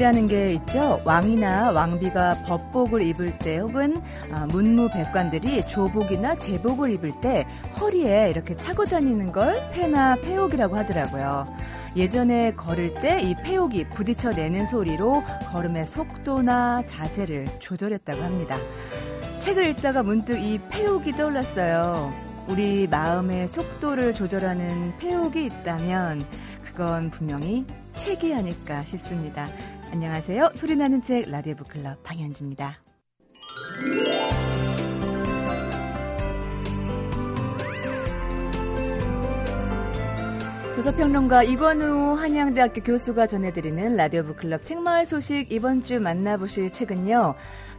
제복이라는 게 있죠. 왕이나 왕비가 법복을 입을 때 혹은 아, 문무백관들이 조복이나 제복을 입을 때 허리에 이렇게 차고 다니는 걸 패나 패옥이라고 하더라고요. 예전에 걸을 때 이 패옥이 부딪혀 내는 소리로 걸음의 속도나 자세를 조절했다고 합니다. 책을 읽다가 문득 이 패옥이 떠올랐어요. 우리 마음의 속도를 조절하는 패옥이 있다면 그건 분명히 책이 아닐까 싶습니다. 안녕하세요. 소리나는 책 라디오 북클럽 방현주입니다. 도서평론가 이건우 한양대학교 교수가 전해드리는 라디오 북클럽 책마을 소식 이번 주 만나보실 책은요.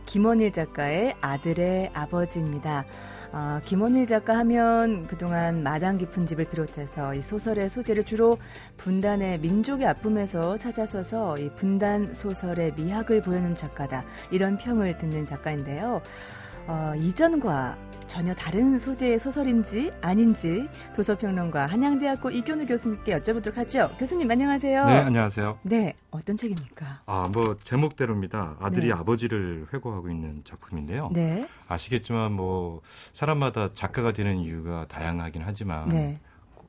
김원일 작가의 아들의 아버지입니다. 어, 김원일 작가 하면 그동안 마당 깊은 집을 비롯해서 이 소설의 소재를 주로 분단의 민족의 아픔에서 찾아서서 이 분단 소설의 미학을 보여는 작가다. 이런 평을 듣는 작가인데요. 어, 이전과 전혀 다른 소재의 소설인지 아닌지 도서평론가 한양대학교 이교우 교수님께 여쭤보도록 하죠. 교수님 안녕하세요. 네, 안녕하세요. 네, 어떤 책입니까? 아, 뭐 제목대로입니다. 아들이 네. 아버지를 회고하고 있는 작품인데요. 네. 아시겠지만 뭐 사람마다 작가가 되는 이유가 다양하긴 하지만 네.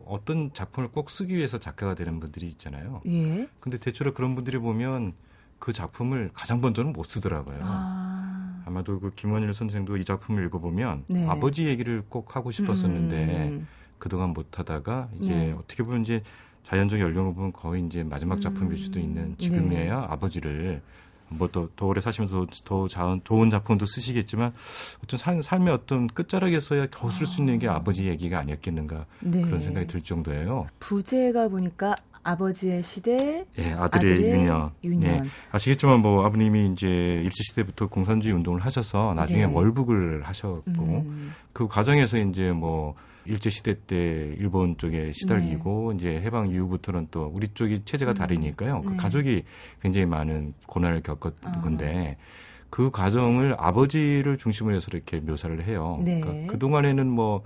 어떤 작품을 꼭 쓰기 위해서 작가가 되는 분들이 있잖아요. 예. 근데 대체로 그런 분들이 보면 그 작품을 가장 먼저는 못 쓰더라고요. 아. 아마도 그 김원일 선생도 이 작품을 읽어보면 네. 아버지 얘기를 꼭 하고 싶었었는데 음. 그동안 못하다가 이제 네. 어떻게 보면 이제 자연적 연령으로 보면 거의 이제 마지막 작품일 수도 음. 있는 지금에야 네. 아버지를 뭐더 더 오래 사시면서 더 자, 좋은 작품도 쓰시겠지만 어떤 삶, 삶의 어떤 끝자락에서야 겨우 쓸 수 있는 게 아. 아버지 얘기가 아니었겠는가 네. 그런 생각이 들 정도예요. 부제가 보니까 아버지의 시대, 예, 아들의, 아들의 유년. 유년. 예, 아시겠지만 뭐 아버님이 이제 일제 시대부터 공산주의 운동을 하셔서 나중에 네. 월북을 하셨고 음. 그 과정에서 이제 뭐 일제 시대 때 일본 쪽에 시달리고 네. 이제 해방 이후부터는 또 우리 쪽이 체제가 음. 다르니까요. 그 네. 가족이 굉장히 많은 고난을 겪었던 아. 건데 그 과정을 아버지를 중심으로 해서 이렇게 묘사를 해요. 네. 그러니까 그 동안에는 뭐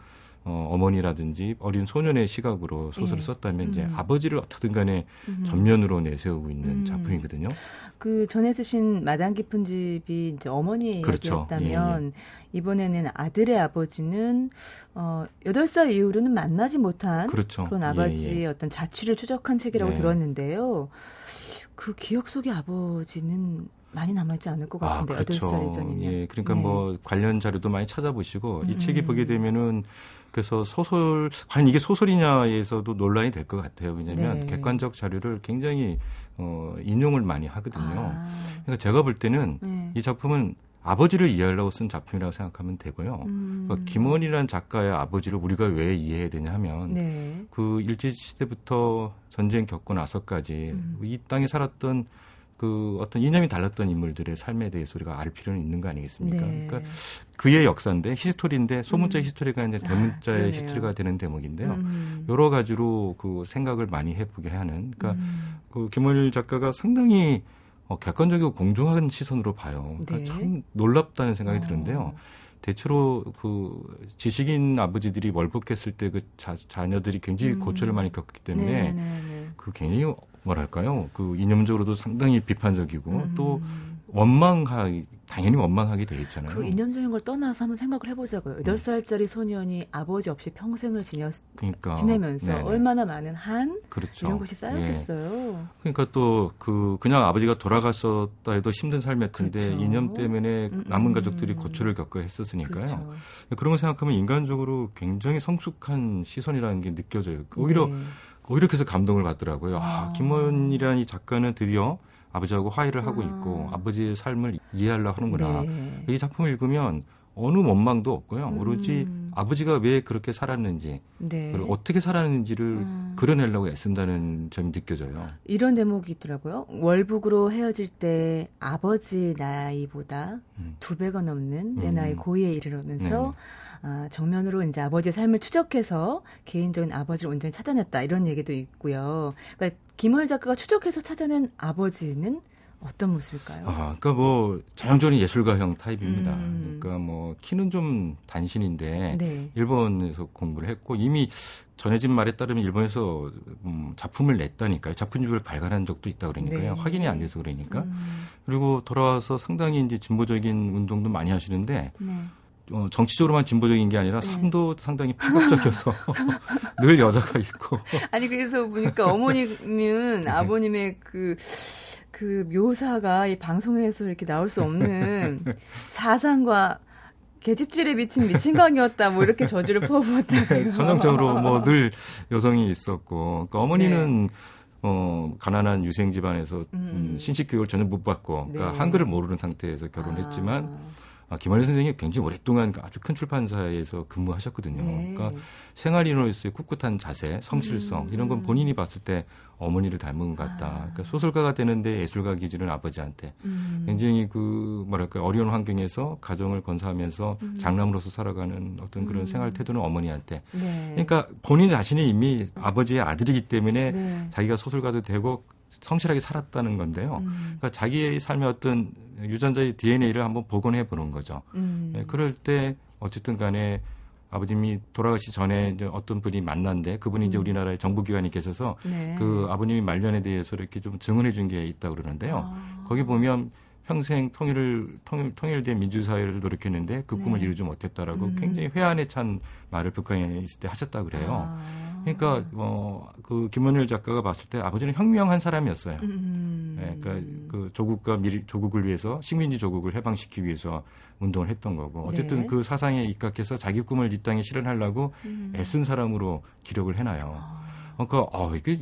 어, 어머니라든지 어린 소년의 시각으로 소설을 예. 썼다면 이제 음. 아버지를 어떻든 간에 음. 전면으로 내세우고 있는 음. 작품이거든요. 그 전에 쓰신 마당 깊은 집이 이제 어머니 그렇죠. 얘기였다면 예, 예. 이번에는 아들의 아버지는 어 8살 이후로는 만나지 못한 그렇죠. 그런 예, 아버지의 예. 어떤 자취를 추적한 책이라고 네. 들었는데요. 그 기억 속의 아버지는 많이 남아있지 않을 것 같은데 아, 그렇죠. 8살 이전이면. 예, 그러니까 네. 뭐 관련 자료도 많이 찾아보시고 음. 이 책이 보게 되면은 그래서 소설 과연 이게 소설이냐에서도 논란이 될 것 같아요. 왜냐하면 네. 객관적 자료를 굉장히 어, 인용을 많이 하거든요. 아. 그러니까 제가 볼 때는 네. 이 작품은 아버지를 이해하려고 쓴 작품이라고 생각하면 되고요. 음. 그러니까 김원이라는 작가의 아버지를 우리가 왜 이해해야 되냐 하면 네. 그 일제 시대부터 전쟁 겪고 나서까지 음. 이 땅에 살았던 그 어떤 이념이 달랐던 인물들의 삶에 대해서 우리가 알 필요는 있는 거 아니겠습니까? 네. 그러니까 그의 역사인데 history인데 소문자 음. history가 이제 대문자의 아, history가 되는 대목인데요. 음. 여러 가지로 그 생각을 많이 해보게 하는. 그러니까 음. 그 김원일 작가가 상당히 어, 객관적이고 공정한 시선으로 봐요. 그러니까 네. 참 놀랍다는 생각이 어. 드는데요. 대체로 그 지식인 아버지들이 월북했을 때 그 자녀들이 굉장히 음. 고초를 많이 겪기 때문에 네네네. 네, 네, 네. 그 굉장히 뭐랄까요 그 이념적으로도 상당히 비판적이고 음. 또 원망하 당연히 원망하게 돼 있잖아요. 그 이념적인 걸 떠나서 한번 생각을 해보자고요. 8살짜리 음. 소년이 아버지 없이 평생을 지녀, 그러니까, 지내면서 네네. 얼마나 많은 한 그렇죠. 이런 것이 쌓였겠어요. 예. 그러니까 또 그 그냥 아버지가 돌아갔었다 해도 힘든 삶이었 텐데 그렇죠. 이념 때문에 음, 남은 음. 가족들이 고초를 겪어 했었으니까요. 그렇죠. 그런 걸 생각하면 인간적으로 굉장히 성숙한 시선이라는 게 느껴져요. 오히려 네. 오히려 그래서 감동을 받더라고요. 아, 아 김원이라는 이 작가는 드디어 아버지하고 화해를 하고 아. 있고 아 버지의 삶을 이해하려고 하는구나. 네. 이 작품을 읽으면 어느 원망도 없고요. 음. 오로지 아버지가 왜 그렇게 살았는지, 네. 그리고 어떻게 살았는지를 음. 그려내려고 애쓴다는 점이 느껴져요. 이런 대목이 있더라고요. 월북으로 헤어질 때 아버지 나이보다 음. 두 배가 넘는 내 음. 나이 고의에 이르면서 아, 정면으로 이제 아버지의 삶을 추적해서 개인적인 아버지를 온전히 찾아냈다 이런 얘기도 있고요. 그러니까 김월 작가가 추적해서 찾아낸 아버지는 어떤 모습일까요? 아, 그러니까 뭐 전형적인 예술가형 타입입니다. 음. 그러니까 뭐 키는 좀 단신인데 네. 일본에서 공부를 했고 이미 전해진 말에 따르면 일본에서 음, 작품을 냈다니까요. 작품집을 발간한 적도 있다 그러니까요. 네. 확인이 안 돼서 그러니까. 음. 그리고 돌아와서 상당히 이제 진보적인 운동도 많이 하시는데 네. 어, 정치적으로만 진보적인 게 아니라 네. 삶도 상당히 파격적이어서 늘 여자가 있고. 아니 그래서 보니까 어머님은 네. 아버님의 그 그 묘사가 이 방송에서 이렇게 나올 수 없는 사상과 계집질에 미친 미친광이었다 뭐 이렇게 저주를 퍼부었다. 네, 전형적으로 뭐 늘 여성이 있었고 그러니까 어머니는 네. 어, 가난한 유생 집안에서 음. 음. 신식 교육을 전혀 못 받고 그러니까 네. 한글을 모르는 상태에서 결혼했지만 아. 아, 김한일 선생님이 굉장히 오랫동안 아주 큰 출판사에서 근무하셨거든요. 네. 그러니까 생활인으로서의 꿋꿋한 자세, 성실성 음. 이런 건 본인이 봤을 때 어머니를 닮은 것 같다. 아. 그러니까 소설가가 되는데 예술가 기질은 아버지한테 음. 굉장히 그 뭐랄까 어려운 환경에서 가정을 건사하면서 음. 장남으로서 살아가는 어떤 그런 음. 생활 태도는 어머니한테. 네. 그러니까 본인 자신이 이미 아버지의 아들이기 때문에 네. 자기가 소설가도 되고 성실하게 살았다는 건데요. 음. 그러니까 자기의 삶의 어떤 유전자의 DNA를 한번 복원해 보는 거죠. 음. 네, 그럴 때 어쨌든 간에 아버님이 돌아가시 전에 이제 어떤 분이 만난데 그분이 음. 이제 우리나라의 정부기관이 계셔서 네. 그 아버님이 말년에 대해서 이렇게 좀 증언해 준 게 있다 그러는데요. 아. 거기 보면 평생 통일을 통일, 통일된 민주사회를 노력했는데 그 꿈을 네. 이루지 못했다라고 음. 굉장히 회한에 찬 말을 북한에 있을 때 하셨다 그래요. 아. 그러니까 어 그 김원일 작가가 봤을 때 아버지는 혁명한 사람이었어요. 음. 네, 그러니까 그 조국과 미리 조국을 위해서 식민지 조국을 해방시키기 위해서 운동을 했던 거고 어쨌든 네. 그 사상에 입각해서 자기 꿈을 이 땅에 실현하려고 음. 애쓴 사람으로 기록을 해놔요. 아. 그러니까 어 이게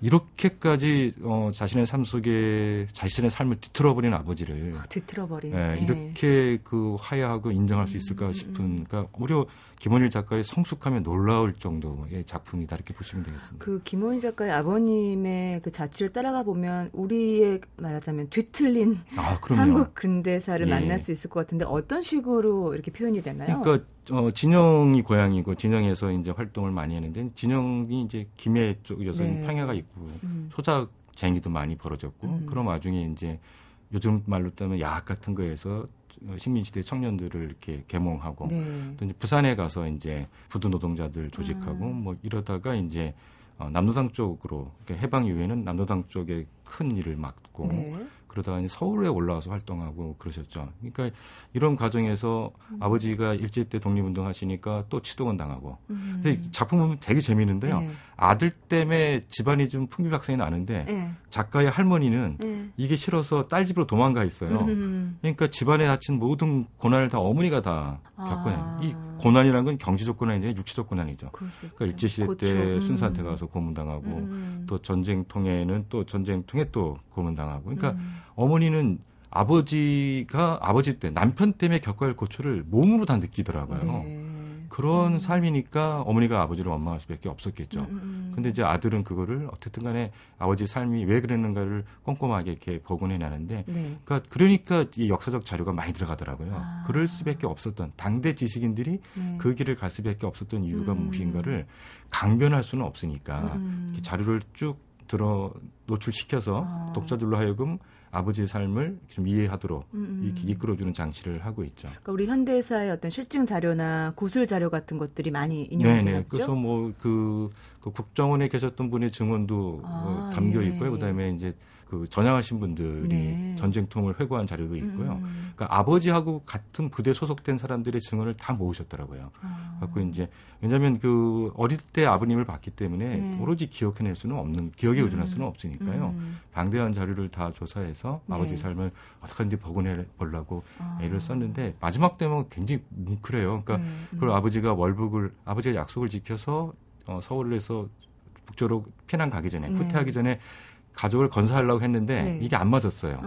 이렇게까지 어, 자신의 삶 속에 자신의 삶을 뒤틀어버린 아버지를 아, 뒤틀어버린 예, 네. 이렇게 그 화해하고 인정할 수 있을까 음, 음, 싶은 음. 그러니까 오히려 김원일 작가의 성숙하면 놀라울 정도의 작품이다 이렇게 보시면 되겠습니다. 그 김원일 작가의 아버님의 그 자취를 따라가 보면 우리의 말하자면 뒤틀린 아, 한국 근대사를 예. 만날 수 있을 것 같은데 어떤 식으로 이렇게 표현이 되나요? 그러니까 어, 진영이 고향이고 진영에서 이제 활동을 많이 했는데 진영이 이제 김해 쪽이어서는 네. 평야가 있고 음. 소작 쟁이도 많이 벌어졌고 음. 그런 와중에 이제 요즘 말로 따면 야학 같은 거에서 식민지대 청년들을 이렇게 개몽하고 네. 또 이제 부산에 가서 이제 부두 노동자들 조직하고 음. 뭐 이러다가 이제 어, 남로당 쪽으로 그러니까 해방 이후에는 남로당 쪽에 큰 일을 맡고 네. 그러다가 이제 서울에 올라와서 활동하고 그러셨죠. 그러니까 이런 과정에서 음. 아버지가 일제 때 독립운동 하시니까 또 치동원 당하고. 음. 근데 작품 보면 되게 재미있는데요. 네. 아들 때문에 집안이 좀 풍비박산이 나는데 네. 작가의 할머니는 네. 이게 싫어서 딸 집으로 도망가 있어요. 음. 그러니까 집안에 닥친 모든 고난을 다 어머니가 다 겪어내요. 아. 이 고난이라는 건 경제적 고난이 아니라 육체적 고난이죠. 그러니까 일제 시대 때 음. 순사한테 가서 고문당하고 음. 또 전쟁 통에는 또 전쟁 통에 또 고문당하고. 그러니까 음. 어머니는 아버지가 아버지 때 남편 때문에 겪어야 할 고초를 몸으로 다 느끼더라고요. 네. 그런 음. 삶이니까 어머니가 아버지를 원망할 수밖에 없었겠죠. 음, 음, 음. 근데 이제 아들은 그거를 어쨌든 간에 아버지 삶이 왜 그랬는가를 꼼꼼하게 이렇게 복원해 나는데 네. 그러니까 그러니까 이 역사적 자료가 많이 들어가더라고요. 아. 그럴 수밖에 없었던 당대 지식인들이 네. 그 길을 갈 수밖에 없었던 이유가 음. 무엇인가를 강변할 수는 없으니까 음. 자료를 쭉 들어 노출시켜서 아. 독자들로 하여금 아버지의 삶을 좀 이해하도록 음, 음. 이끌어주는 장치를 하고 있죠. 그러니까 우리 현대사의 어떤 실증 자료나 구술 자료 같은 것들이 많이 인용이 되죠. 그래서 뭐그 그 국정원에 계셨던 분의 증언도 아, 담겨 예. 있고요. 그다음에 이제 그 전향하신 분들이 네. 전쟁통을 회고한 자료도 있고요. 음. 그러니까 아버지하고 같은 부대 소속된 사람들의 증언을 다 모으셨더라고요. 아. 갖고 이제 왜냐하면 그 어릴 때 아버님을 봤기 때문에 네. 오로지 기억해낼 수는 없는 기억에 의존할 수는 음. 없으니까요. 음. 방대한 자료를 다 조사해서 네. 아버지 삶을 어떻게 하는지 복원해 보려고 아. 애를 썼는데 마지막 때면 굉장히 뭉클해요. 그러니까 네. 그걸 아버지가 월북을 아버지가 약속을 지켜서 어, 서울에서 북조로 피난 가기 전에 네. 후퇴하기 전에 가족을 건사하려고 했는데 네. 이게 안 맞았어요.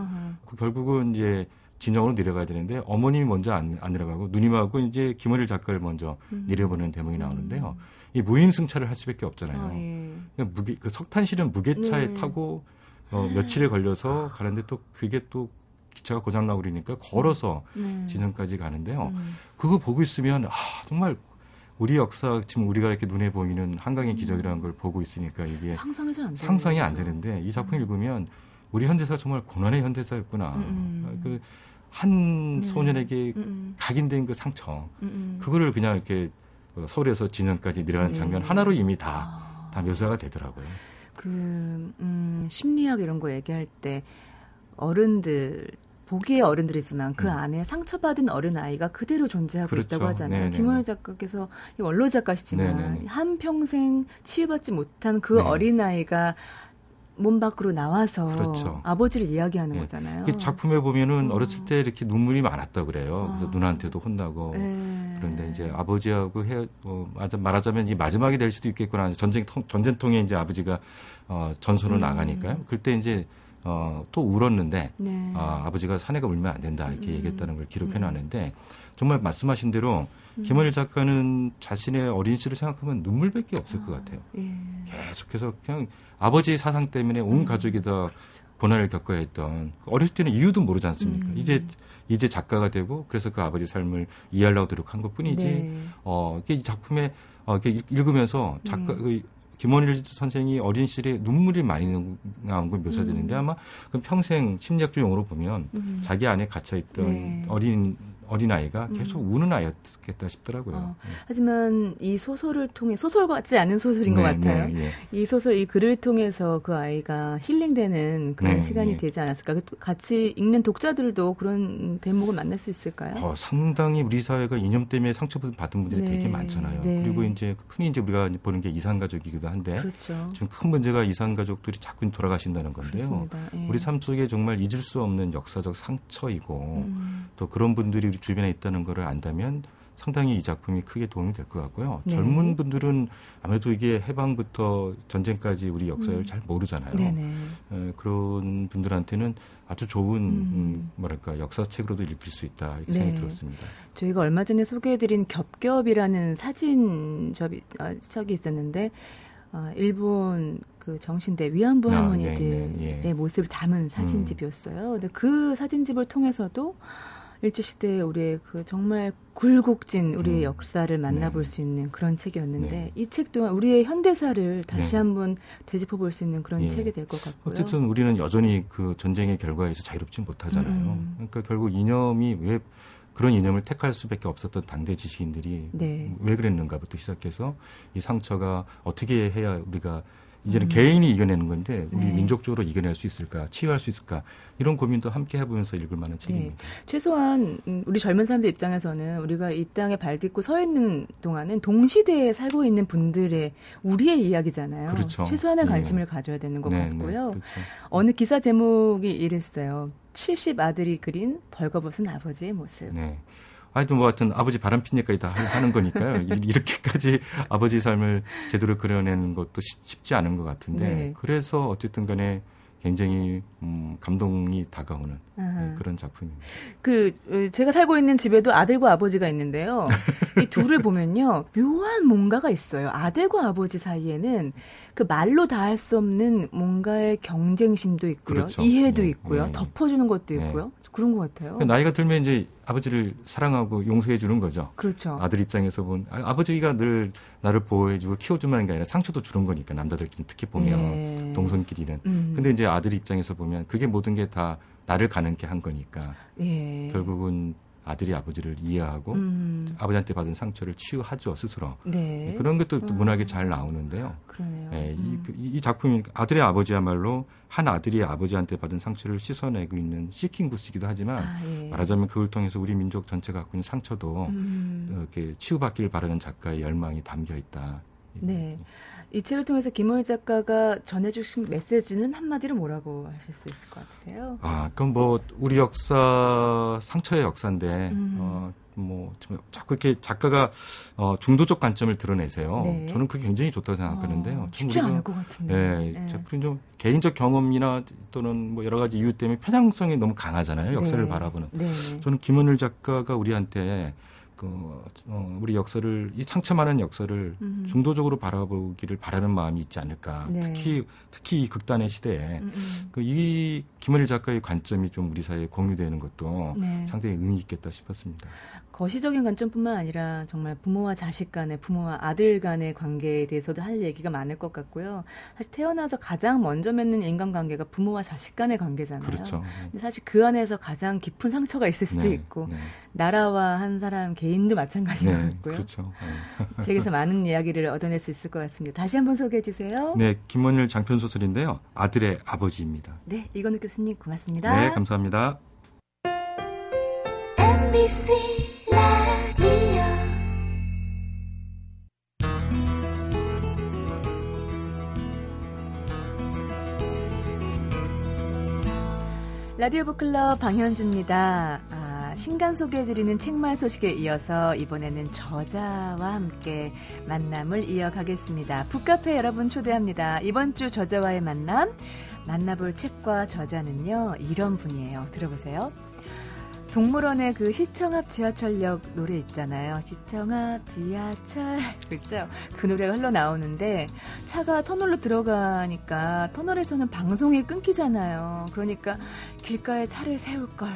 그 결국은 이제 진영으로 내려가야 되는데 어머님이 먼저 안, 안 내려가고 누님하고 이제 김원일 작가를 먼저 음. 내려보는 대목이 나오는데요. 음. 이 무임승차를 할 수밖에 없잖아요. 아, 예. 그러니까 무게, 그 석탄 실은 무게차에 네. 타고 어, 며칠에 걸려서 가는데 또 그게 또 기차가 고장나고 그러니까 걸어서 네. 진영까지 가는데요. 음. 그거 보고 있으면 아 정말 우리 역사 지금 우리가 이렇게 눈에 보이는 한강의 기적이라는 걸 보고 있으니까 이게 상상이 안 상상이 안 되는데 이 작품 을 음. 읽으면 우리 현대사 정말 고난의 현대사였구나. 음. 음. 그한 네. 소년에게 음, 음. 각인된 그 상처, 그거를 그냥 이렇게 어, 서울에서 진영까지 내려가는 장면 하나로 이미 다다 묘사가 되더라고요. 그 음, 심리학 이런 거 얘기할 때 어른들 보기에 어른들이지만 그 음. 안에 상처받은 어른 아이가 그대로 존재하고 그렇죠. 있다고 하잖아요. 김원일 작가께서 원로 작가시지만 네네네. 한 평생 치유받지 못한 그 네. 어린 아이가 몸 밖으로 나와서 그렇죠. 아버지를 이야기하는 네. 거잖아요. 작품에 보면은 어. 렸을 때 이렇게 눈물이 많았다 그래요. 그래서 아. 누나한테도 혼나고 네. 그런데 이제 아버지하고 해 어, 말하자면 이 마지막이 될 수도 있겠구나. 전쟁 전쟁통에 이제 아버지가 어, 전선으로 음. 나가니까요. 그때 이제 어, 또 울었는데 네. 아, 아버지가 사내가 울면 안 된다 이렇게 음. 얘기했다는 걸 기록해 놨는데 정말 말씀하신 대로 음. 김원일 작가는 자신의 어린 시를 생각하면 눈물밖에 없을 아, 것 같아요. 예. 계속해서 그냥 아버지 사상 때문에 온 음. 가족이 다 그렇죠. 고난을 겪어야 했던 어렸을 때는 이유도 모르지 않습니까? 음. 이제 이제 작가가 되고 그래서 그 아버지 삶을 이해하려고 노력한 것뿐이지. 네. 어, 이게 작품에 어, 이렇게 읽으면서 작가 네. 그 김원일 선생이 어린 시절에 눈물이 많이 나온 걸 묘사되는데 음. 아마 그 평생 심리학적 용어로 보면 음. 자기 안에 갇혀 있던 네. 어린 어린아이가 음. 계속 음. 우는 아이였겠다 싶더라고요. 어, 네. 하지만 이 소설을 통해 소설 같지 않은 소설인 네, 것 같아요. 네, 예. 이 소설 이 글을 통해서 그 아이가 힐링되는 그런 네, 시간이 예. 되지 않았을까? 그 같이 읽는 독자들도 그런 대목을 만날 수 있을까요? 어, 상당히 우리 사회가 이념 때문에 상처받은 분들이 되게 네, 많잖아요. 네. 그리고 이제 흔히 이제 우리가 보는 게 이산 가족이기도 한데 그렇죠. 지금 큰 문제가 이산 가족들이 자꾸 돌아가신다는 건데요. 예. 우리 삶 속에 정말 잊을 수 없는 역사적 상처이고 음. 또 그런 분들이 주변에 있다는 것을 안다면 상당히 이 작품이 크게 도움이 될 것 같고요. 네. 젊은 분들은 아무래도 이게 해방부터 전쟁까지 우리 역사를 음. 잘 모르잖아요. 에, 그런 분들한테는 아주 좋은 음. 음, 뭐랄까 역사책으로도 읽힐 수 있다 이렇게 네. 생각이 들었습니다. 저희가 얼마 전에 소개해드린 겹겹이라는 사진 접이 어, 책이 있었는데 어, 일본 그 정신대 위안부 아, 할머니들의 네, 네, 예. 모습을 담은 사진집이었어요. 근데 그 사진집을 통해서도 일제시대의 우리의 그 정말 굴곡진 우리의 음. 역사를 만나볼 네. 수 있는 그런 책이었는데 네. 이책 또한 우리의 현대사를 다시 네. 한번 되짚어 볼 수 있는 그런 예. 책이 될 것 같고요. 어쨌든 우리는 여전히 그 전쟁의 결과에서 자유롭지 못하잖아요. 음. 그러니까 결국 이념이 왜 그런 이념을 택할 수밖에 없었던 당대 지식인들이 네. 왜 그랬는가부터 시작해서 이 상처가 어떻게 해야 우리가 이제는 음. 개인이 이겨내는 건데 우리 네. 민족적으로 이겨낼 수 있을까, 치유할 수 있을까 이런 고민도 함께 해보면서 읽을 만한 네. 책입니다. 네. 최소한 음, 우리 젊은 사람들 입장에서는 우리가 이 땅에 발 딛고 서 있는 동안은 동시대에 살고 있는 분들의 우리의 이야기잖아요. 그렇죠. 최소한의 네. 관심을 가져야 되는 것 네, 네 같고요. 그렇죠. 어느 기사 제목이 이랬어요. 70 아들이 그린 벌거벗은 아버지의 모습. 네. 하여튼 뭐 하여튼 아버지 바람핀니까 다 하는 거니까요. 이렇게까지 아버지 삶을 제대로 그려내는 것도 쉽지 않은 것 같은데 네. 그래서 어쨌든 간에 굉장히 음, 감동이 다가오는 네, 그런 작품입니다. 그 어, 제가 살고 있는 집에도 아들과 아버지가 있는데요. 이 둘을 보면요 묘한 뭔가가 있어요. 아들과 아버지 사이에는 그 말로 다 할 수 없는 뭔가의 경쟁심도 있고요, 그렇죠. 이해도 네, 있고요, 네. 덮어주는 것도 네. 있고요. 그런 것 같아요. 그러니까 나이가 들면 이제 아버지를 사랑하고 용서해 주는 거죠. 그렇죠. 아들 입장에서 본 아, 버지가늘 나를 보호해주고 키워주는 게 아니라 상처도 주는 거니까 남자들끼리 특히 보면 예. 동성끼리는. 음. 근데 이제 아들 입장에서 보면 그게 모든 게 다 나를 가는게 한 거니까 예. 결국은 아들이 아버지를 이해하고 음. 아버지한테 받은 상처를 치유하죠 스스로. 네. 그런 것도 음. 문학에 잘 나오는데요. 그러네요. 네, 음. 이, 이 작품이 아들의 아버지야말로 한 아들이 아버지한테 받은 상처를 씻어내고 있는 시킹 구스이기도 하지만 아, 예. 말하자면 그걸 통해서 우리 민족 전체가 갖고 있는 상처도 음. 이렇게 치유받기를 바라는 작가의 열망이 담겨 있다. 네. 이 책을 통해서 김호일 작가가 전해주신 메시지는 한마디로 뭐라고 하실 수 있을 것 같으세요? 아, 그럼 뭐 우리 역사 상처의 역사인데 음. 어, 뭐 자꾸 이렇게 작가가 어, 중도적 관점을 드러내세요. 네. 저는 그게 굉장히 좋다고 생각하는데요. 어, 쉽지 않을 것 같은데. 네, 네. 작품이 좀 개인적 경험이나 또는 뭐 여러 가지 이유 때문에 편향성이 너무 강하잖아요. 역사를 네. 바라보는. 네. 저는 김원일 작가가 우리한테 그 어, 우리 역사를 이 상처 많은 역사를 음. 중도적으로 바라보기를 바라는 마음이 있지 않을까. 네. 특히 특히 이 극단의 시대에 음. 음. 그이 김원일 작가의 관점이 좀 우리 사회에 공유되는 것도 네. 상당히 의미 있겠다 싶었습니다. 거시적인 관점뿐만 아니라 정말 부모와 자식 간의 부모와 아들 간의 관계에 대해서도 할 얘기가 많을 것 같고요. 사실 태어나서 가장 먼저 맺는 인간관계가 부모와 자식 간의 관계잖아요. 그렇죠. 근데 사실 그 안에서 가장 깊은 상처가 있을 수도 네, 있고 네. 나라와 한 사람 개인도 마찬가지인 네, 것 같고요. 그렇죠. 네. 책에서 많은 이야기를 얻어낼 수 있을 것 같습니다. 다시 한번 소개해 주세요. 네, 김원일 장편 소설인데요. 아들의 아버지입니다. 네, 이건우 교수님 고맙습니다. 네, 감사합니다. MBC 라디오 북클럽 방현주입니다. 아, 신간 소개해드리는 책말 소식에 이어서 이번에는 저자와 함께 만남을 이어가겠습니다. 북카페 여러분 초대합니다. 이번 주 저자와의 만남, 만나볼 책과 저자는요, 이런 분이에요. 들어보세요. 동물원의 그 시청 앞 지하철역 노래 있잖아요. 시청 앞 지하철. 그렇죠? 그 노래가 흘러나오는데 차가 터널로 들어가니까 터널에서는 방송이 끊기잖아요. 그러니까 길가에 차를 세울 걸.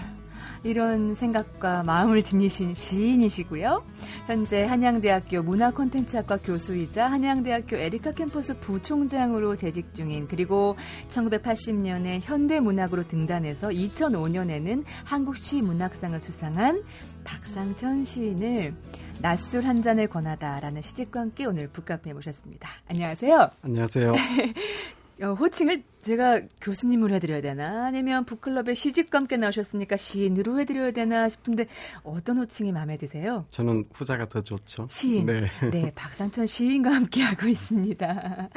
이런 생각과 마음을 지니신 시인이시고요. 현재 한양대학교 문화콘텐츠학과 교수이자 한양대학교 에리카 캠퍼스 부총장으로 재직 중인 그리고 1980년에 현대문학으로 등단해서 2005년에는 한국시문학상을 수상한 박상천 시인을 낮술 한 잔을 권하다라는 시집과 함께 오늘 북카페에 모셨습니다. 안녕하세요. 안녕하세요. 어, 호칭을 제가 교수님으로 해드려야 되나 아니면 북클럽에 시집과 함께 나오셨으니까 시인으로 해드려야 되나 싶은데 어떤 호칭이 마음에 드세요? 저는 후자가 더 좋죠. 시인. 네, 네 박상천 시인과 함께 하고 있습니다.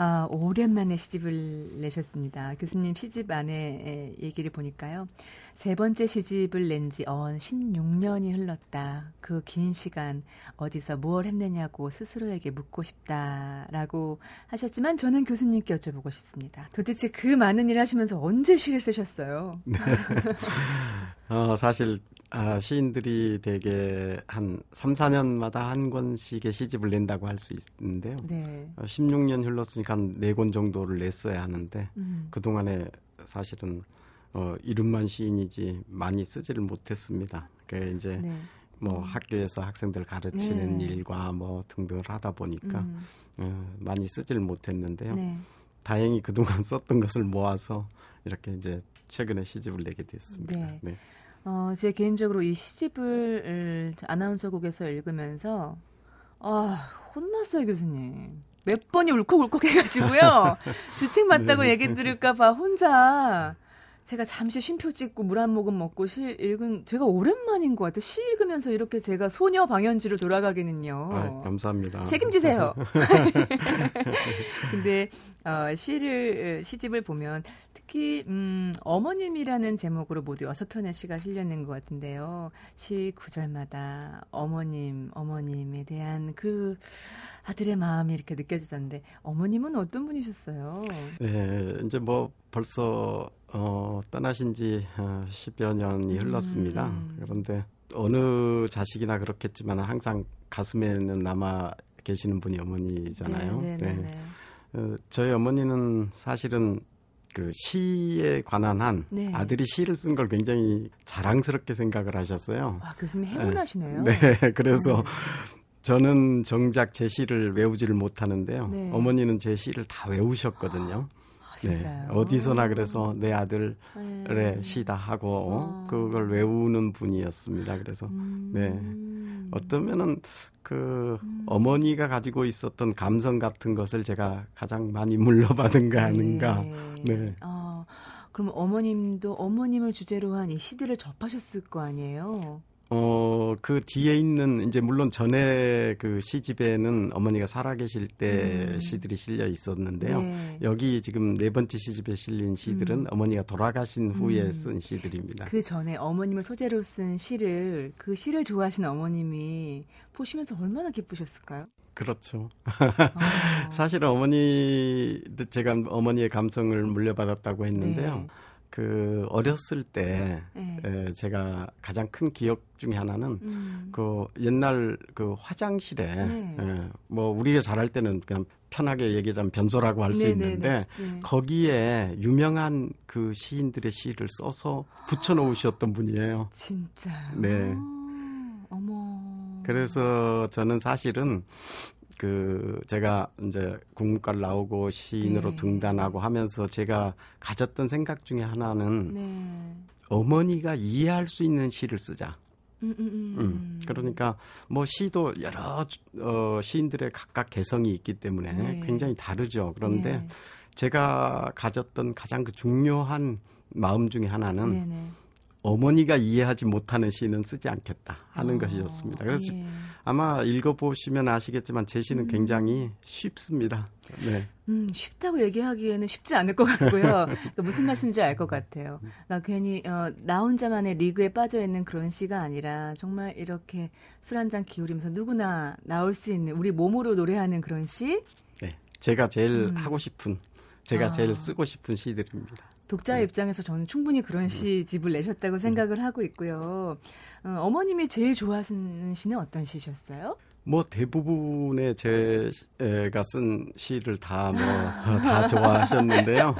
아, 오랜만에 시집을 내셨습니다. 교수님 시집 안에 얘기를 보니까요. 세 번째 시집을 낸 지 언 16년이 흘렀다. 그 긴 시간 어디서 무엇 했느냐고 스스로에게 묻고 싶다라고 하셨지만 저는 교수님께 여쭤보고 싶습니다. 도대체 그 많은 일 하시면서 언제 시를 쓰셨어요? 네. 어, 사실 아, 시인들이 대개 한 3, 4년마다 한 권씩의 시집을 낸다고 할 수 있는데요. 네. 어, 16년 흘렀으니까 한 4권 정도를 냈어야 하는데 음. 그동안에 사실은 어, 이름만 시인이지 많이 쓰지를 못했습니다. 그 이제 네. 뭐 음. 학교에서 학생들 가르치는 네. 일과 뭐 등등을 하다 보니까 음. 어, 많이 쓰지를 못했는데요. 네. 다행히 그동안 썼던 것을 모아서 이렇게 이제 최근에 시집을 내게 됐습니다. 네. 네. 어, 제 개인적으로 이 시집을 아나운서국에서 읽으면서 아, 혼났어요, 교수님. 몇 번이 울컥울컥 해가지고요. 주책 맞다고 네. 얘기 들을까봐 혼자 제가 잠시 쉼표 찍고 물 한 모금 먹고 시 읽은 제가 오랜만인 것 같아요. 시 읽으면서 이렇게 제가 소녀 방현지로 돌아가기는요. 아, 감사합니다. 책임지세요. 근데 어, 시를 시집을 보면 특히 음, 어머님이라는 제목으로 모두 여섯 편의 시가 실려 있는 것 같은데요. 시 구절마다 어머님, 어머님에 대한 그 아들의 마음이 이렇게 느껴지던데 어머님은 어떤 분이셨어요? 네, 이제 뭐 벌써 어, 떠나신 지 어, 10여 년이 음. 흘렀습니다. 음. 그런데 어느 자식이나 그렇겠지만 항상 가슴에는 남아 계시는 분이 어머니잖아요. 네, 네, 네. 네. 네. 어, 저희 어머니는 사실은 그 시에 관한 한 네. 아들이 시를 쓴 걸 굉장히 자랑스럽게 생각을 하셨어요. 아, 교수님 행운하시네요. 네, 네 그래서 저는 정작 제 시를 외우지를 못하는데요. 네. 어머니는 제 시를 다 외우셨거든요. 네. 어디서나 그래서 내 아들의 네. 시다 하고 아. 그걸 외우는 분이었습니다. 그래서 음. 네. 어떠면은 그 음. 어머니가 가지고 있었던 감성 같은 것을 제가 가장 많이 물려받은 거 아닌가. 네. 네. 아, 그럼 어머님도 어머님을 주제로 한 이 시들을 접하셨을 거 아니에요? 어, 그 뒤에 있는, 이제 물론 전에 그 시집에는 어머니가 살아계실 때 음. 시들이 실려 있었는데요. 네. 여기 지금 네 번째 시집에 실린 시들은 음. 어머니가 돌아가신 후에 음. 쓴 시들입니다. 그 전에 어머님을 소재로 쓴 시를, 그 시를 좋아하신 어머님이 보시면서 얼마나 기쁘셨을까요? 그렇죠. 아. 사실은 어머니, 제가 어머니의 감성을 물려받았다고 했는데요. 네. 그 어렸을 때 네. 에, 제가 가장 큰 기억 중에 하나는 음. 그 옛날 그 화장실에 네. 에, 뭐 우리가 잘할 때는 그냥 편하게 얘기하자면 변소라고 할 수 있는데 네. 거기에 유명한 그 시인들의 시를 써서 붙여 놓으셨던 분이에요. 진짜. 네. 어머. 그래서 저는 사실은 그 제가 이제 국문과를 나오고 시인으로 네. 등단하고 하면서 제가 가졌던 생각 중에 하나는 네. 어머니가 이해할 수 있는 시를 쓰자. 음, 음, 음. 음. 그러니까 뭐 시도 여러 어, 시인들의 각각 개성이 있기 때문에 네. 굉장히 다르죠. 그런데 네. 제가 가졌던 가장 그 중요한 마음 중에 하나는 네, 네. 어머니가 이해하지 못하는 시는 쓰지 않겠다 하는 어, 것이었습니다. 그래서 예. 아마 읽어보시면 아시겠지만 제 시는 음. 굉장히 쉽습니다. 네. 음, 쉽다고 얘기하기에는 쉽지 않을 것 같고요. 그러니까 무슨 말씀인지 알 것 같아요. 그러니까 괜히 어, 나 혼자만의 리그에 빠져 있는 그런 시가 아니라 정말 이렇게 술 한 잔 기울이면서 누구나 나올 수 있는 우리 몸으로 노래하는 그런 시. 네, 제가 제일 음. 하고 싶은, 제가 아. 제일 쓰고 싶은 시들입니다. 독자의 네. 입장에서 저는 충분히 그런 음. 시집을 내셨다고 음. 생각을 하고 있고요. 어, 머님이 제일 좋아하는 시는 어떤 시셨어요? 뭐 대부분의 제가 쓴 시를 다 뭐다 뭐, 좋아하셨는데요.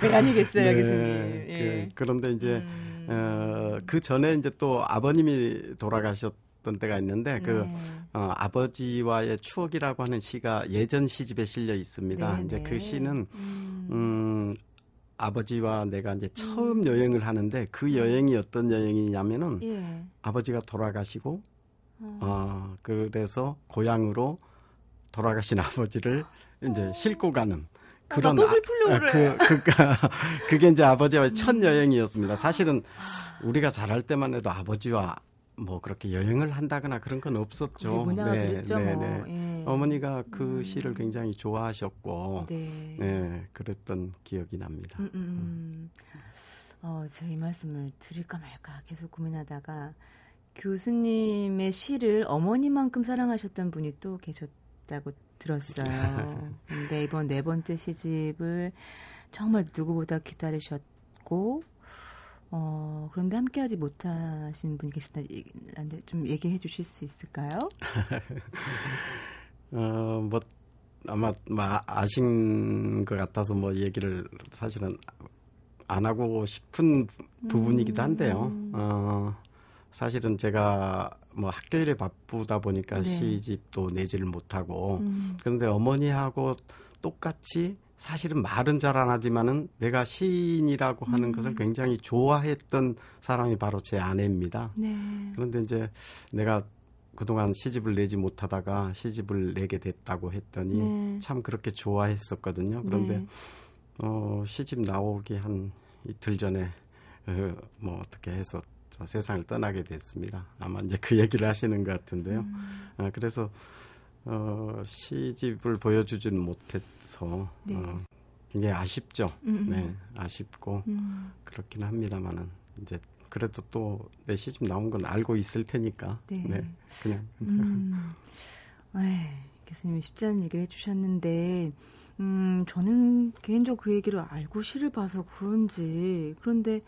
네, 아니겠어요, 네, 교수님. 예. 그, 런데 이제 음. 어, 그 전에 이제 또 아버님이 돌아가셨 던 때가 있는데 그 네. 어, 아버지와의 추억이라고 하는 시가 예전 시집에 실려 있습니다. 네, 이제 그 네. 시는 음, 음 아버지와 내가 이제 처음 음. 여행을 하는데 그 음. 여행이 어떤 여행이냐면은 예. 아버지가 돌아가시고 어. 어. 그래서 고향으로 돌아가신 아버지를 이제 어. 싣고 가는 아, 그런 아, 아, 그, 그, 그게 이제 아버지와의 첫 음. 여행이었습니다. 사실은 우리가 잘할 때만 해도 아버지와 뭐 그렇게 여행을 한다거나 그런 건 없었죠. 네, 네, 네. 뭐. 예. 어머니가 그 음. 시를 굉장히 좋아하셨고, 네. 네, 그랬던 기억이 납니다. 음, 음. 음. 어, 제이 말씀을 드릴까 말까 계속 고민하다가 교수님의 시를 어머니만큼 사랑하셨던 분이 또 계셨다고 들었어요. 근데 이번 네 번째 시집을 정말 누구보다 기다리셨고 어, 그런데 함께하지 못하신 분이 계신다는데 좀 얘기해 주실 수 있을까요? 어, 뭐 아마 뭐 아신 것 같아서 뭐 얘기를 사실은 안 하고 싶은 부분이기도 한데요. 음. 어, 사실은 제가 뭐 학교 일에 바쁘다 보니까 네. 시집도 내지를 못하고 음. 그런데 어머니하고 똑같이 사실은 말은 잘 안 하지만은 내가 시인이라고 하는 음. 것을 굉장히 좋아했던 사람이 바로 제 아내입니다. 네. 그런데 이제 내가 그동안 시집을 내지 못하다가 시집을 내게 됐다고 했더니 네. 참 그렇게 좋아했었거든요. 그런데 네. 어, 시집 나오기 한 이틀 전에 어, 뭐 어떻게 해서 저 세상을 떠나게 됐습니다. 아마 이제 그 얘기를 하시는 것 같은데요. 음. 어, 그래서 어, 시집을 보여주지는 못해서 네. 어, 굉장히 아쉽죠. 음, 음. 네, 아쉽고 음. 그렇긴 합니다만은 이제 그래도 또 내 시집 나온 건 알고 있을 테니까. 네, 네 그냥. 음. 에이, 교수님이 쉽지 않은 얘기를 해주셨는데, 음, 저는 개인적으로 그 얘기를 알고 시를 봐서 그런지 그런데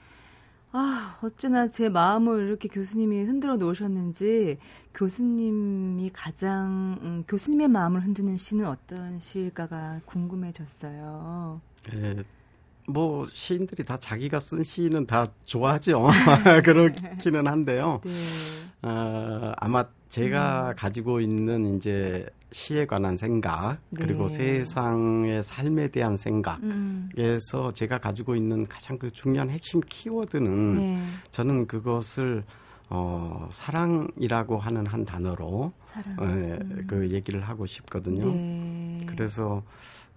아, 어쩌나 제 마음을 이렇게 교수님이 흔들어 놓으셨는지 교수님이 가장 음, 교수님의 마음을 흔드는 시는 어떤 시일까가 궁금해졌어요. 네, 뭐 시인들이 다 자기가 쓴 시는 다 좋아하죠. 그렇기는 한데요. 네. 어, 아마 제가 음. 가지고 있는 이제 시에 관한 생각 그리고 네. 세상의 삶에 대한 생각에서 음. 제가 가지고 있는 가장 그 중요한 핵심 키워드는 네. 저는 그것을 어, 사랑이라고 하는 한 단어로 사랑. 어, 음. 그 얘기를 하고 싶거든요. 네. 그래서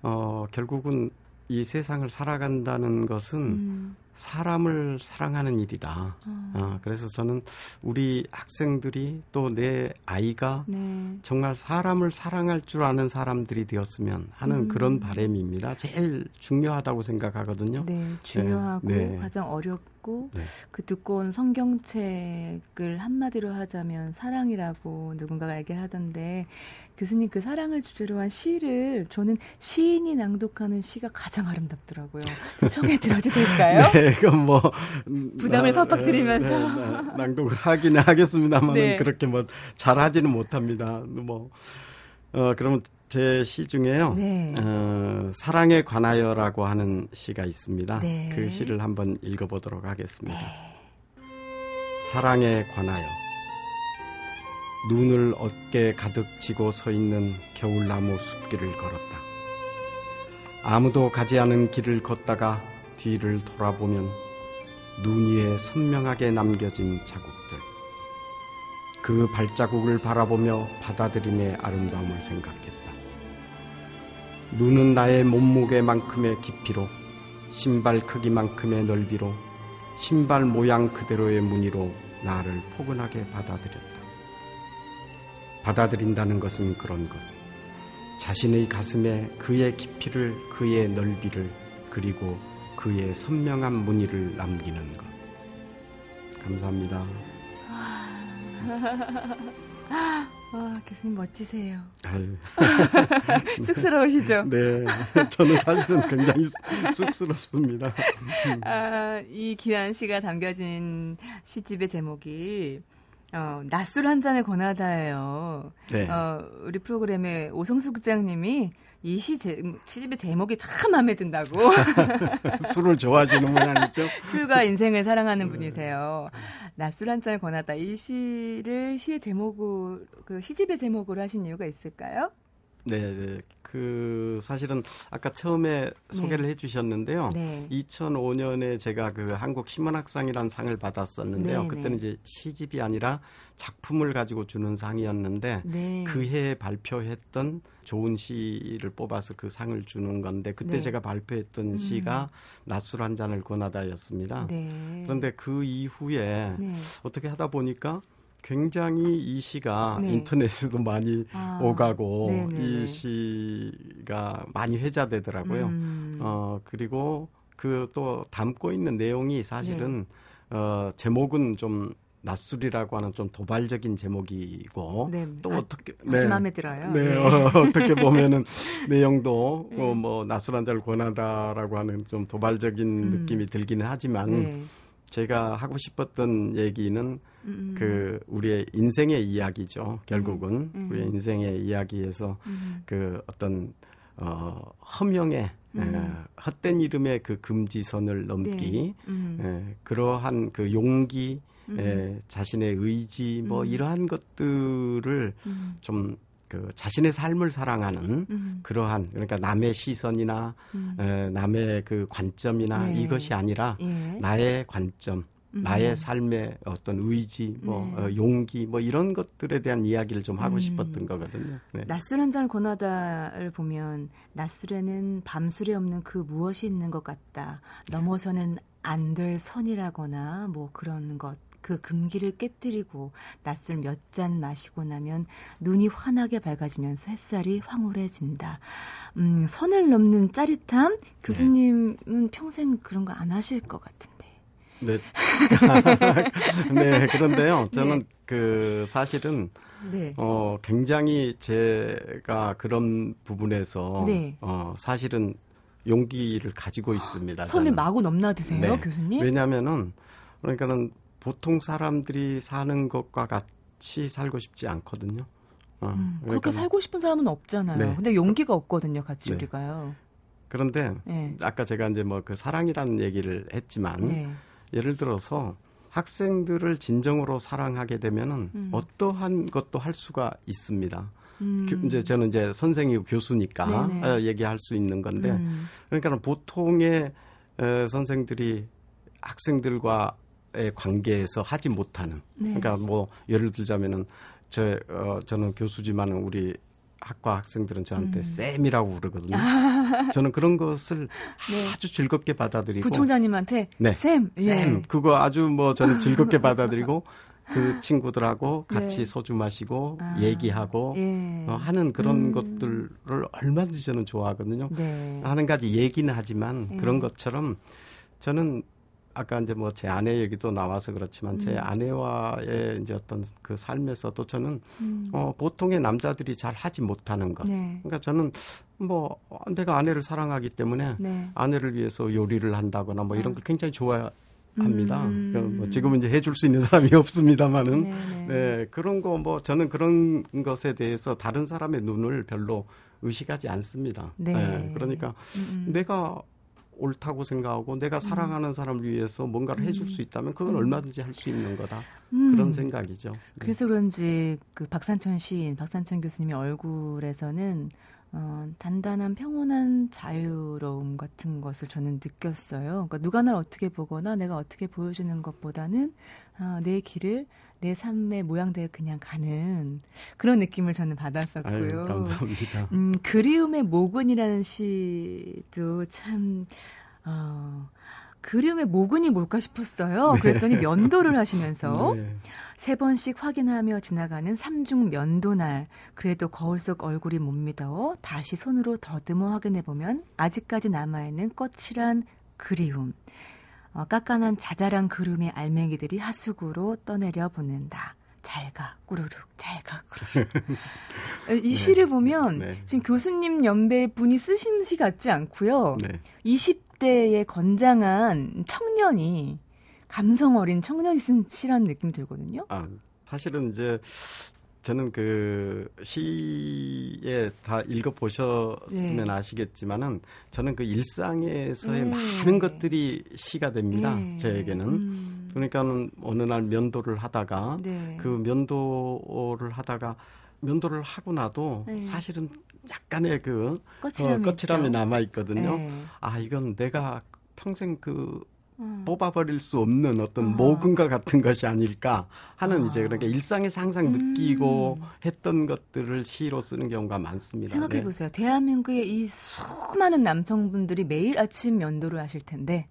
어, 결국은 이 세상을 살아간다는 것은 음. 사람을 사랑하는 일이다. 어. 어, 그래서 저는 우리 학생들이 또 내 아이가 네. 정말 사람을 사랑할 줄 아는 사람들이 되었으면 하는 음. 그런 바램입니다. 제일 중요하다고 생각하거든요. 네, 중요하고 네. 네. 가장 어렵고 네. 그 두꺼운 성경책을 한마디로 하자면 사랑이라고 누군가가 얘기를 하던데 교수님 그 사랑을 주제로 한 시를 저는 시인이 낭독하는 시가 가장 아름답더라고요. 청해 들어도 될까요? 네. 네, 그건 뭐 부담을 팍팍 드리면서 네, 네, 낭독을 하기는 하겠습니다만 네. 그렇게 뭐 잘하지는 못합니다. 뭐 어, 그러면 제 시 중에요. 네. 어, 사랑에 관하여라고 하는 시가 있습니다. 네. 그 시를 한번 읽어보도록 하겠습니다. 네. 사랑에 관하여 눈을 어깨 가득 쥐고 서 있는 겨울나무 숲길을 걸었다. 아무도 가지 않은 길을 걷다가 뒤를 돌아보면 눈 위에 선명하게 남겨진 자국들. 그 발자국을 바라보며 받아들임의 아름다움을 생각했다. 눈은 나의 몸무게만큼의 깊이로, 신발 크기만큼의 넓이로, 신발 모양 그대로의 무늬로 나를 포근하게 받아들였다. 받아들인다는 것은 그런 것. 자신의 가슴에 그의 깊이를, 그의 넓이를, 그리고 그의 선명한 무늬를 남기는 것. 감사합니다. 아, 교수님 멋지세요. 쑥스러우시죠? 네. 저는 사실은 굉장히 쑥스럽습니다. 아, 이 귀한 시가 담겨진 시집의 제목이 어, 낮술 한 잔을 권하다예요. 네. 어, 우리 프로그램의 오성수 국장님이 이 시 시집의 제목이 참 마음에 든다고. 술을 좋아하시는 분 아니죠? 술과 인생을 사랑하는 분이세요. 낮술 한 잔을 권하다. 이 시를 시의 제목으로, 그 시집의 제목으로 하신 이유가 있을까요? 네, 네. 그 사실은 아까 처음에 소개를 네. 해주셨는데요. 네. 2005년에 제가 그 한국 신문학상이라는 상을 받았었는데요. 네, 그때는 네. 이제 시집이 아니라 작품을 가지고 주는 상이었는데 네. 그해 발표했던 좋은 시를 뽑아서 그 상을 주는 건데 그때 네. 제가 발표했던 음. 시가 낮술 한 잔을 권하다였습니다. 그런데 그 이후에 어떻게 하다 보니까 굉장히 이 시가 네. 인터넷에도 많이 아, 오가고 네네네. 이 시가 많이 회자되더라고요. 음. 어 그리고 그 또 담고 있는 내용이 사실은 네. 어 제목은 좀 낯술이라고 하는 좀 도발적인 제목이고 네. 또 아, 어떻게 네 마음에 들어요. 네, 네. 어, 떻게 보면은 내용도 네. 어, 뭐 낯술 한 잔을 권하다라고 하는 좀 도발적인 음. 느낌이 들기는 하지만 네. 제가 하고 싶었던 얘기는 음. 그 우리의 인생의 이야기죠. 결국은 음. 우리의 인생의 이야기에서 음. 그 어떤 어 허명의 음. 에, 헛된 이름의 그 금지선을 넘기 네. 음. 에, 그러한 그 용기 음. 에, 자신의 의지 뭐 음. 이러한 것들을 음. 좀그 자신의 삶을 사랑하는 음. 그러한 그러니까 남의 시선이나 에, 남의 그 관점이나 네. 이것이 아니라 예. 나의 관점 나의 음. 삶의 어떤 의지, 뭐 네. 어, 용기, 뭐 이런 것들에 대한 이야기를 좀 하고 음. 싶었던 거거든요. 네. 낮술 한잔 권하다를 보면 낮술에는 밤술에 없는 그 무엇이 있는 것 같다. 넘어서는 안 될 선이라거나 뭐 그런 것. 그 금기를 깨뜨리고 낮술 몇 잔 마시고 나면 눈이 환하게 밝아지면서 햇살이 황홀해진다. 음, 선을 넘는 짜릿함? 교수님은 네. 평생 그런 거 안 하실 것 같은데. 네. 네, 그런데요. 저는 네. 그 사실은 네. 어 굉장히 제가 그런 부분에서 네. 어 사실은 용기를 가지고 있습니다. 선을 저는. 마구 넘나드세요, 네. 교수님? 왜냐면은 그러니까는 보통 사람들이 사는 것과 같이 살고 싶지 않거든요. 어, 음, 그렇게 살고 싶은 사람은 없잖아요. 네. 근데 용기가 없거든요, 같이 네. 우리가요. 그런데 네. 아까 제가 이제 뭐 그 사랑이라는 얘기를 했지만 예를 들어서 학생들을 진정으로 사랑하게 되면은 음. 어떠한 것도 할 수가 있습니다. 음. 그 이제 저는 이제 선생이고 교수니까 네네. 어, 얘기할 수 있는 건데 음. 그러니까 보통의 에, 선생들이 학생들과의 관계에서 하지 못하는 네. 그러니까 뭐 예를 들자면은 저 어, 저는 교수지만 우리 학과 학생들은 저한테 음. 쌤이라고 그러거든요. 아. 저는 그런 것을 네. 아주 즐겁게 받아들이고 부총장님한테 네. 쌤, 예. 쌤 그거 아주 뭐 저는 즐겁게 받아들이고 그 친구들하고 같이 네. 소주 마시고 아. 얘기하고 예. 어, 하는 그런 음. 것들을 얼마든지 저는 좋아하거든요. 네. 하는 가지 얘기는 하지만 예. 그런 것처럼 저는 아까 이제 뭐 제 아내 얘기도 나와서 그렇지만 음. 제 아내와의 이제 어떤 그 삶에서도 저는 음. 어 보통의 남자들이 잘 하지 못하는 것. 네. 그러니까 저는 뭐 내가 아내를 사랑하기 때문에 네. 아내를 위해서 요리를 한다거나 뭐 이런 걸 굉장히 좋아 합니다. 음. 그러니까 뭐 지금은 이제 해줄 수 있는 사람이 없습니다만은 네네. 네 그런 거 뭐 저는 그런 것에 대해서 다른 사람의 눈을 별로 의식하지 않습니다. 네. 네. 그러니까 음. 내가 옳다고 생각하고 내가 음. 사랑하는 사람을 위해서 뭔가를 음. 해줄 수 있다면 그건 음. 얼마든지 할 수 있는 거다 음. 그런 생각이죠. 네. 그래서 그런지 그 박산천 시인, 박산천 교수님의 얼굴에서는 어, 단단한 평온한 자유로움 같은 것을 저는 느꼈어요. 그러니까 누가 날 어떻게 보거나 내가 어떻게 보여주는 것보다는 어, 내 길을 내 삶의 모양대로 그냥 가는 그런 느낌을 저는 받았었고요. 아유, 감사합니다. 음, 그리움의 모근이라는 시도 참 어, 그림의 모근이 뭘까 싶었어요. 네. 그랬더니 면도를 하시면서 네. 세 번씩 확인하며 지나가는 삼중 면도날. 그래도 거울 속 얼굴이 못 믿어 다시 손으로 더듬어 확인해 보면 아직까지 남아 있는 거칠한 그리움. 어, 깎아난 자잘한 그름의 알맹이들이 하수구로 떠내려 보낸다. 잘가 꾸르륵 잘가 꾸르륵 이 네. 시를 보면 네. 지금 교수님 연배 분이 쓰신 시 같지 않고요. 네. 20대의 건장한 청년이 감성 어린 청년이 쓴 시라는 느낌이 들거든요. 아, 사실은 이제 저는 그 시에 다 읽어 보셨으면 네. 아시겠지만은 저는 그 일상에서의 네. 많은 것들이 시가 됩니다. 네. 저에게는. 음. 그러니까는 어느 날 면도를 하다가 네. 그 면도를 하다가 면도를 하고 나도 네. 사실은 약간의 그 거칠함이, 어, 거칠함이 남아 있거든요. 네. 아 이건 내가 평생 그 음. 뽑아버릴 수 없는 어떤 어. 모근과 같은 것이 아닐까 하는 어. 이제 그러니까 일상에서 항상 느끼고 음. 했던 것들을 시로 쓰는 경우가 많습니다. 생각해 보세요. 네. 대한민국의 이 수많은 남성분들이 매일 아침 면도를 하실 텐데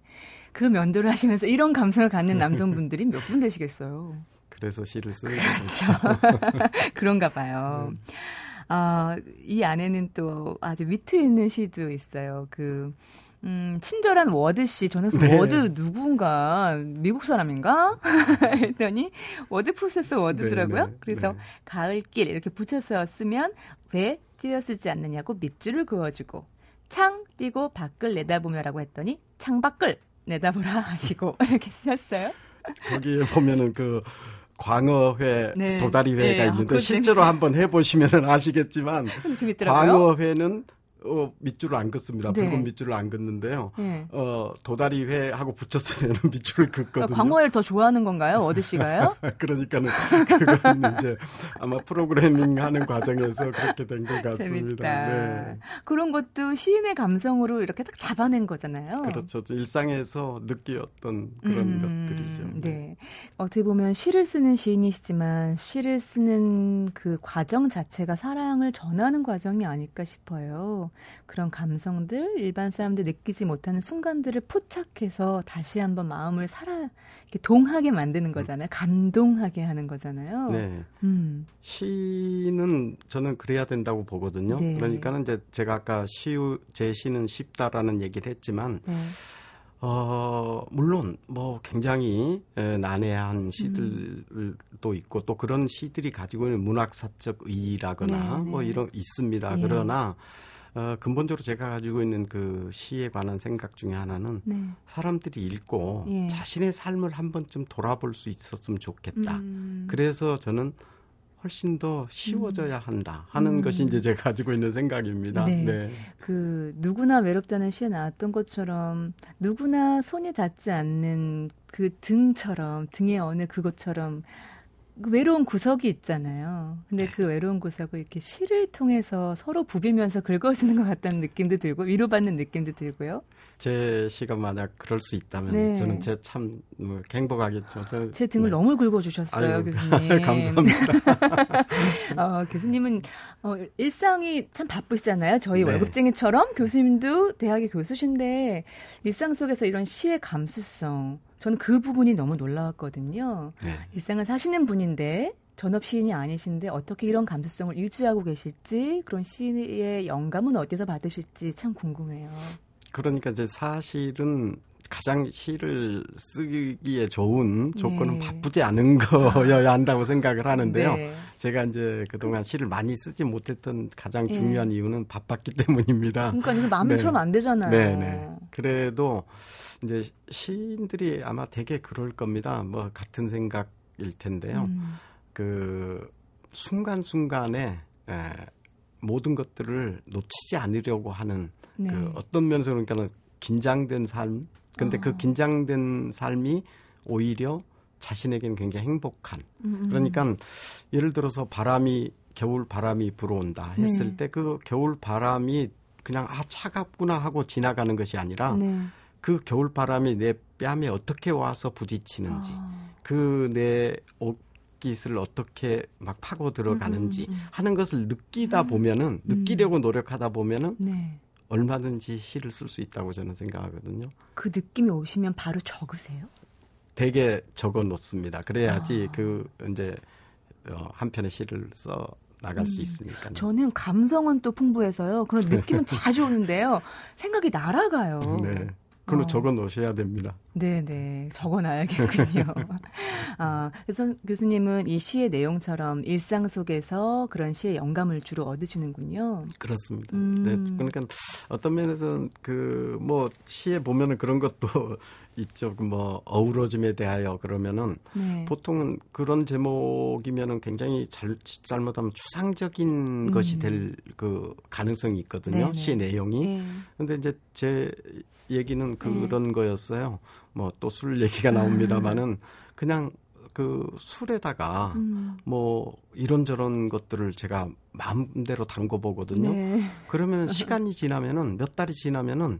그 면도를 하시면서 이런 감성을 갖는 남성분들이 몇 분 되시겠어요? 그래서 시를 쓰는 거죠. 그런가 봐요. 음. 어, 이 안에는 또 아주 위트 있는 시도 있어요. 그 음, 친절한 워드 씨, 저는 네. 워드 누군가 미국 사람인가 했더니 워드 프로세서 워드더라고요. 네, 네, 그래서 네. 가을길 이렇게 붙여서 쓰면 왜 띄어쓰지 않느냐고 밑줄을 그어주고 창 띄고 밖을 내다보며라고 했더니 창 밖을 내다보라 하시고 이렇게 쓰셨어요. 거기에 보면은 그 광어회, 네. 도다리회가 네. 있는데 실제로 한번 해보시면 아시겠지만 광어회는 어, 밑줄을 안 긋습니다. 네. 붉은 밑줄을 안 긋는데요. 네. 어, 도다리회하고 붙였으면 밑줄을 긋거든요. 그러니까 광어회를 더 좋아하는 건가요? 워드 씨가요? 그러니까는 그건 이제 아마 프로그래밍 하는 과정에서 그렇게 된 것 같습니다. 재밌다. 네. 그런 것도 시인의 감성으로 이렇게 딱 잡아낸 거잖아요. 그렇죠. 일상에서 느끼었던 그런 음, 것들이죠. 네. 네. 어떻게 보면 시를 쓰는 시인이시지만 시를 쓰는 그 과정 자체가 사랑을 전하는 과정이 아닐까 싶어요. 그런 감성들, 일반 사람들 느끼지 못하는 순간들을 포착해서 다시 한번 마음을 살아, 이렇게 동하게 만드는 거잖아요. 감동하게 하는 거잖아요. 네. 음. 시는 저는 그래야 된다고 보거든요. 네. 그러니까는 이제 제가 아까 시, 제 시는 쉽다라는 얘기를 했지만, 네. 어, 물론, 뭐, 굉장히 에, 난해한 시들도 음. 있고, 또 그런 시들이 가지고 있는 문학사적 의의라거나, 네, 뭐, 네. 이런, 있습니다. 예. 그러나, 어, 근본적으로 제가 가지고 있는 그 시에 관한 생각 중에 하나는 네. 사람들이 읽고 예. 자신의 삶을 한 번쯤 돌아볼 수 있었으면 좋겠다. 음. 그래서 저는 훨씬 더 쉬워져야 음. 한다 하는 음. 것이 이제 제가 가지고 있는 생각입니다. 네. 네. 그 누구나 외롭다는 시에 나왔던 것처럼 누구나 손이 닿지 않는 그 등처럼 등의 어느 그것처럼 그 외로운 구석이 있잖아요. 근데 네. 그 외로운 구석을 이렇게 시를 통해서 서로 부비면서 긁어주는 것 같다는 느낌도 들고 위로받는 느낌도 들고요. 제 시가 만약 그럴 수 있다면 네. 저는 제 참 뭐, 행복하겠죠. 저, 제 등을 네. 너무 긁어주셨어요, 아유, 교수님. 감사합니다. 어, 교수님은 어, 일상이 참 바쁘시잖아요. 저희 네. 월급쟁이처럼 교수님도 대학의 교수신데 일상 속에서 이런 시의 감수성 저는 그 부분이 너무 놀라웠거든요. 네. 일상을 사시는 분인데 전업 시인이 아니신데 어떻게 이런 감수성을 유지하고 계실지 그런 시인의 영감은 어디서 받으실지 참 궁금해요. 그러니까 이제 사실은 가장 시를 쓰기에 좋은 조건은 네. 바쁘지 않은 거여야 한다고 생각을 하는데요. 네. 제가 이제 그동안 시를 많이 쓰지 못했던 가장 네. 중요한 네. 이유는 바빴기 때문입니다. 그러니까 마음처럼 네. 안 되잖아요. 네, 네. 그래도 이제 시인들이 아마 되게 그럴 겁니다. 뭐 같은 생각일 텐데요. 음. 그 순간순간에 에, 모든 것들을 놓치지 않으려고 하는 네. 그 어떤 면에서 그러니까는 긴장된 삶. 근데 그 아. 그 긴장된 삶이 오히려 자신에게는 굉장히 행복한. 음, 음. 그러니까 예를 들어서 바람이 겨울 바람이 불어온다 했을 네. 때그 겨울 바람이 그냥 아 차갑구나 하고 지나가는 것이 아니라 네. 그 겨울 바람이 내 뺨에 어떻게 와서 부딪히는지 아. 그내 옷깃을 어떻게 막 파고 들어가는지 음, 음, 음. 하는 것을 느끼다 음. 보면은 느끼려고 노력하다 보면은 네. 얼마든지 시를 쓸 수 있다고 저는 생각하거든요. 그 느낌이 오시면 바로 적으세요? 되게 적어 놓습니다. 그래야지 아. 그 이제 어, 한 편의 시를 써 나갈 음. 수 있으니까. 저는 감성은 또 풍부해서요. 그런 느낌은 자주 오는데요. 생각이 날아가요. 네. 그걸로 어. 적어 놓으셔야 됩니다. 네네. 적어 놔야겠군요. 아, 그래서 교수님은 이 시의 내용처럼 일상 속에서 그런 시의 영감을 주로 얻으시는군요. 그렇습니다. 음. 네. 그러니까 어떤 면에서는 그 뭐 시에 보면은 그런 것도 그뭐 어우러짐에 대하여 그러면은 네. 보통은 그런 제목이면은 굉장히 잘 잘못하면 추상적인 음. 것이 될 그 가능성이 있거든요. 네네. 시 내용이. 네. 근데 이제 제 얘기는 그런 네. 거였어요. 뭐 또 술 얘기가 나옵니다만은 그냥 그 술에다가 음. 뭐 이런저런 것들을 제가 마음대로 담궈 보거든요. 네. 그러면 시간이 지나면은 몇 달이 지나면은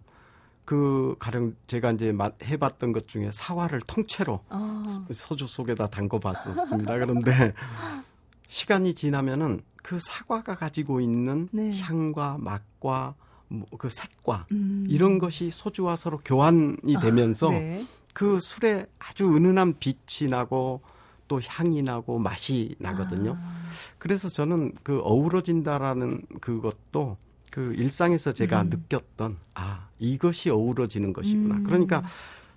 그 가령 제가 이제 해봤던 것 중에 사과를 통째로 어. 소주 속에다 담궈봤었습니다. 그런데 시간이 지나면은 그 사과가 가지고 있는 네. 향과 맛과 뭐그 삿과 음. 이런 것이 소주와 서로 교환이 아, 되면서 아, 네. 그 술에 아주 은은한 빛이 나고 또 향이 나고 맛이 나거든요. 아. 그래서 저는 그 어우러진다라는 그것도 그 일상에서 제가 음. 느꼈던 아 이것이 어우러지는 것이구나. 음. 그러니까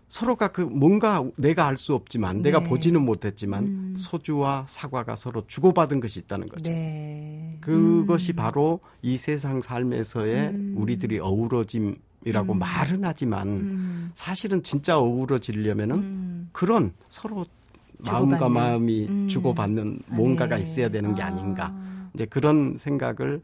서로가 그 뭔가 내가 알 수 없지만 네. 내가 보지는 못했지만 음. 소주와 사과가 서로 주고받은 것이 있다는 거죠. 네. 그것이 음. 바로 이 세상 삶에서의 음. 우리들이 어우러짐이라고 음. 말은 하지만 음. 사실은 진짜 어우러지려면은 음. 그런 서로 마음과 주고받는. 마음이 주고받는 뭔가가 네. 있어야 되는 게 아닌가. 아. 이제 그런 생각을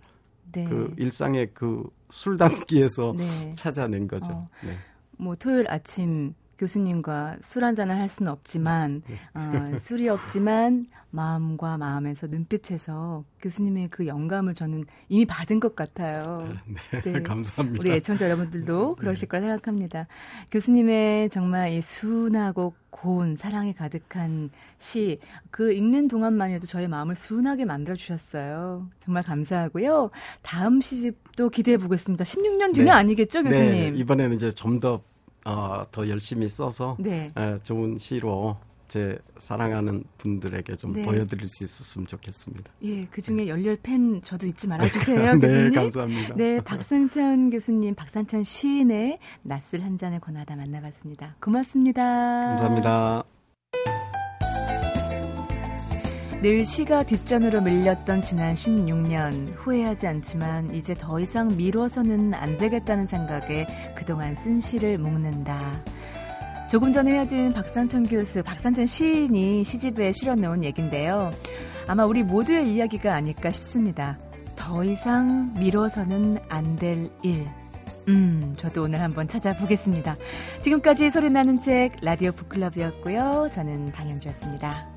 네. 그 일상의 그 술 담기에서 네. 찾아낸 거죠. 어. 네. 뭐 토요일 아침 교수님과 술 한잔을 할 수는 없지만 네. 어, 술이 없지만 마음과 마음에서 눈빛에서 교수님의 그 영감을 저는 이미 받은 것 같아요. 아, 네, 네. 감사합니다. 우리 애청자 여러분들도 네. 그러실 거라 생각합니다. 교수님의 정말 이 순하고 고운 사랑이 가득한 시, 그 읽는 동안만 해도 저의 마음을 순하게 만들어 주셨어요. 정말 감사하고요. 다음 시집도 기대해 보겠습니다. 16년 뒤는 네. 아니겠죠, 교수님? 네, 이번에는 이제 좀 더 어, 더 열심히 써서 네. 에, 좋은 시로 제 사랑하는 분들에게 좀 네. 보여드릴 수 있었으면 좋겠습니다. 예, 그 중에 열렬 팬 저도 잊지 말아주세요, 네, 교수님. 네, 감사합니다. 네, 박상천 교수님, 박상천 시인의 낯을 한 잔을 권하다 만나봤습니다. 고맙습니다. 감사합니다. 늘 시가 뒷전으로 밀렸던 지난 16년 후회하지 않지만 이제 더 이상 미뤄서는 안 되겠다는 생각에 그동안 쓴 시를 묶는다. 조금 전에 헤어진 박상천 교수, 박상천 시인이 시집에 실어놓은 얘긴데요. 아마 우리 모두의 이야기가 아닐까 싶습니다. 더 이상 미뤄서는 안 될 일. 음, 저도 오늘 한번 찾아보겠습니다. 지금까지 소리 나는 책 라디오 북클럽이었고요. 저는 방현주였습니다.